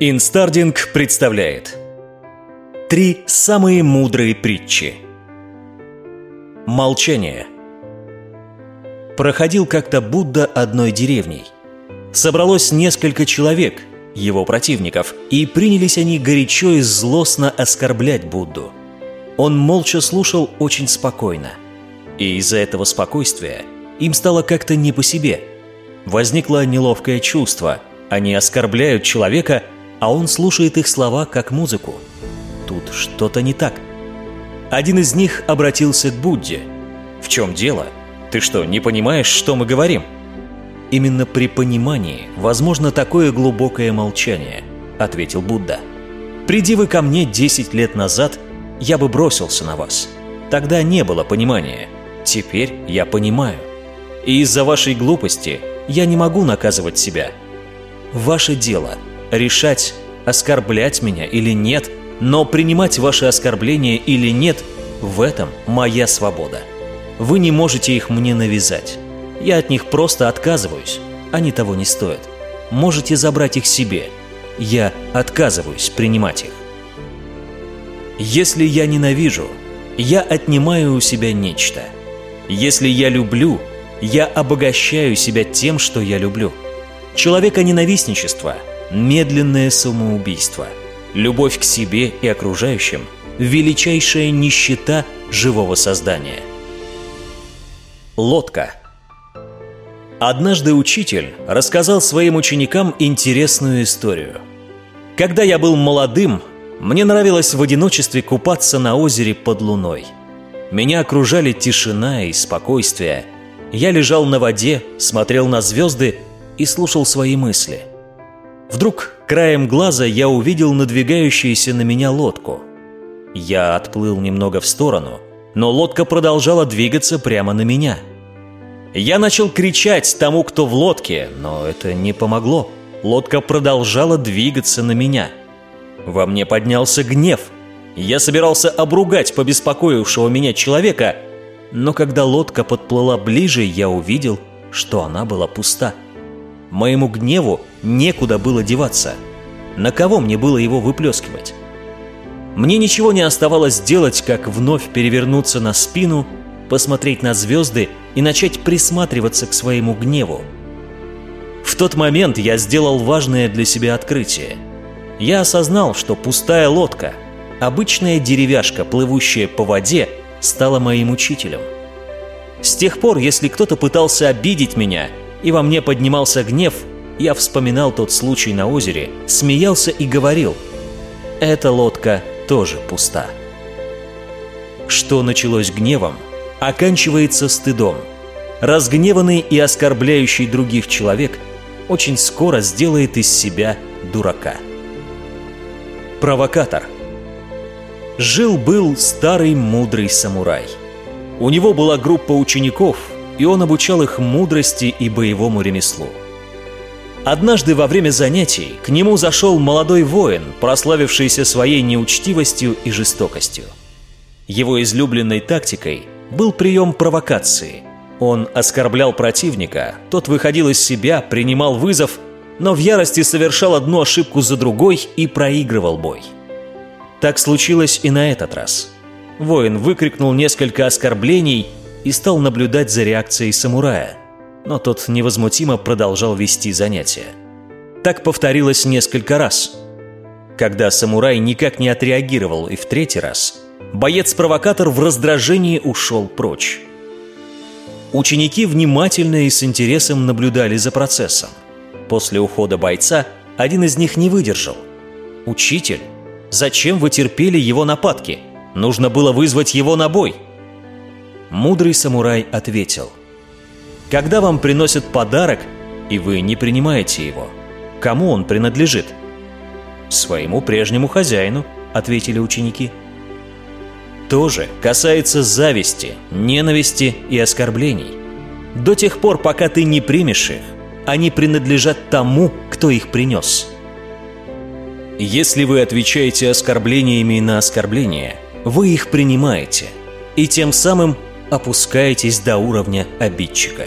Инстардинг представляет Три самые мудрые притчи Молчание Проходил как-то Будда одной деревней. Собралось несколько человек, его противников, и принялись они горячо и злостно оскорблять Будду. Он молча слушал очень спокойно. И из-за этого спокойствия им стало как-то не по себе. Возникло неловкое чувство. Они оскорбляют человека – а он слушает их слова как музыку. Тут что-то не так. Один из них обратился к Будде. «В чем дело? Ты что, не понимаешь, что мы говорим?» «Именно при понимании возможно такое глубокое молчание», — ответил Будда. «Приди вы ко мне 10 лет назад, я бы бросился на вас. Тогда не было понимания. Теперь я понимаю. И из-за вашей глупости я не могу наказывать себя. Ваше дело — решать, оскорблять меня или нет, но принимать ваши оскорбления или нет, в этом моя свобода. Вы не можете их мне навязать. Я от них просто отказываюсь. Они того не стоят. Можете забрать их себе. Я отказываюсь принимать их. Если я ненавижу, я отнимаю у себя нечто. Если я люблю, я обогащаю себя тем, что я люблю. Человека-ненавистничество медленное самоубийство, любовь к себе и окружающим – величайшая нищета живого создания. Лодка Однажды учитель рассказал своим ученикам интересную историю. Когда я был молодым, мне нравилось в одиночестве купаться на озере под луной. Меня окружали тишина и спокойствие. Я лежал на воде, смотрел на звезды и слушал свои мысли – Вдруг краем глаза я увидел надвигающуюся на меня лодку. Я отплыл немного в сторону, но лодка продолжала двигаться прямо на меня. Я начал кричать тому, кто в лодке, но это не помогло. Лодка продолжала двигаться на меня. Во мне поднялся гнев. Я собирался обругать побеспокоившего меня человека, но когда лодка подплыла ближе, я увидел, что она была пуста. Моему гневу некуда было деваться. На кого мне было его выплескивать? Мне ничего не оставалось делать, как вновь перевернуться на спину, посмотреть на звезды и начать присматриваться к своему гневу. В тот момент я сделал важное для себя открытие. Я осознал, что пустая лодка, обычная деревяшка, плывущая по воде, стала моим учителем. С тех пор, если кто-то пытался обидеть меня – и во мне поднимался гнев, я вспоминал тот случай на озере, смеялся и говорил «Эта лодка тоже пуста». Что началось гневом, оканчивается стыдом. Разгневанный и оскорбляющий других человек очень скоро сделает из себя дурака. Провокатор Жил-был старый мудрый самурай. У него была группа учеников – и он обучал их мудрости и боевому ремеслу. Однажды во время занятий к нему зашел молодой воин, прославившийся своей неучтивостью и жестокостью. Его излюбленной тактикой был прием провокации. Он оскорблял противника, тот выходил из себя, принимал вызов, но в ярости совершал одну ошибку за другой и проигрывал бой. Так случилось и на этот раз. Воин выкрикнул несколько оскорблений и стал наблюдать за реакцией самурая, но тот невозмутимо продолжал вести занятия. Так повторилось несколько раз. Когда самурай никак не отреагировал и в третий раз, боец-провокатор в раздражении ушел прочь. Ученики внимательно и с интересом наблюдали за процессом. После ухода бойца один из них не выдержал. «Учитель, зачем вы терпели его нападки? Нужно было вызвать его на бой!» Мудрый самурай ответил. «Когда вам приносят подарок, и вы не принимаете его, кому он принадлежит?» «Своему прежнему хозяину», — ответили ученики. То же касается зависти, ненависти и оскорблений. До тех пор, пока ты не примешь их, они принадлежат тому, кто их принес. Если вы отвечаете оскорблениями на оскорбления, вы их принимаете, и тем самым опускаетесь до уровня обидчика.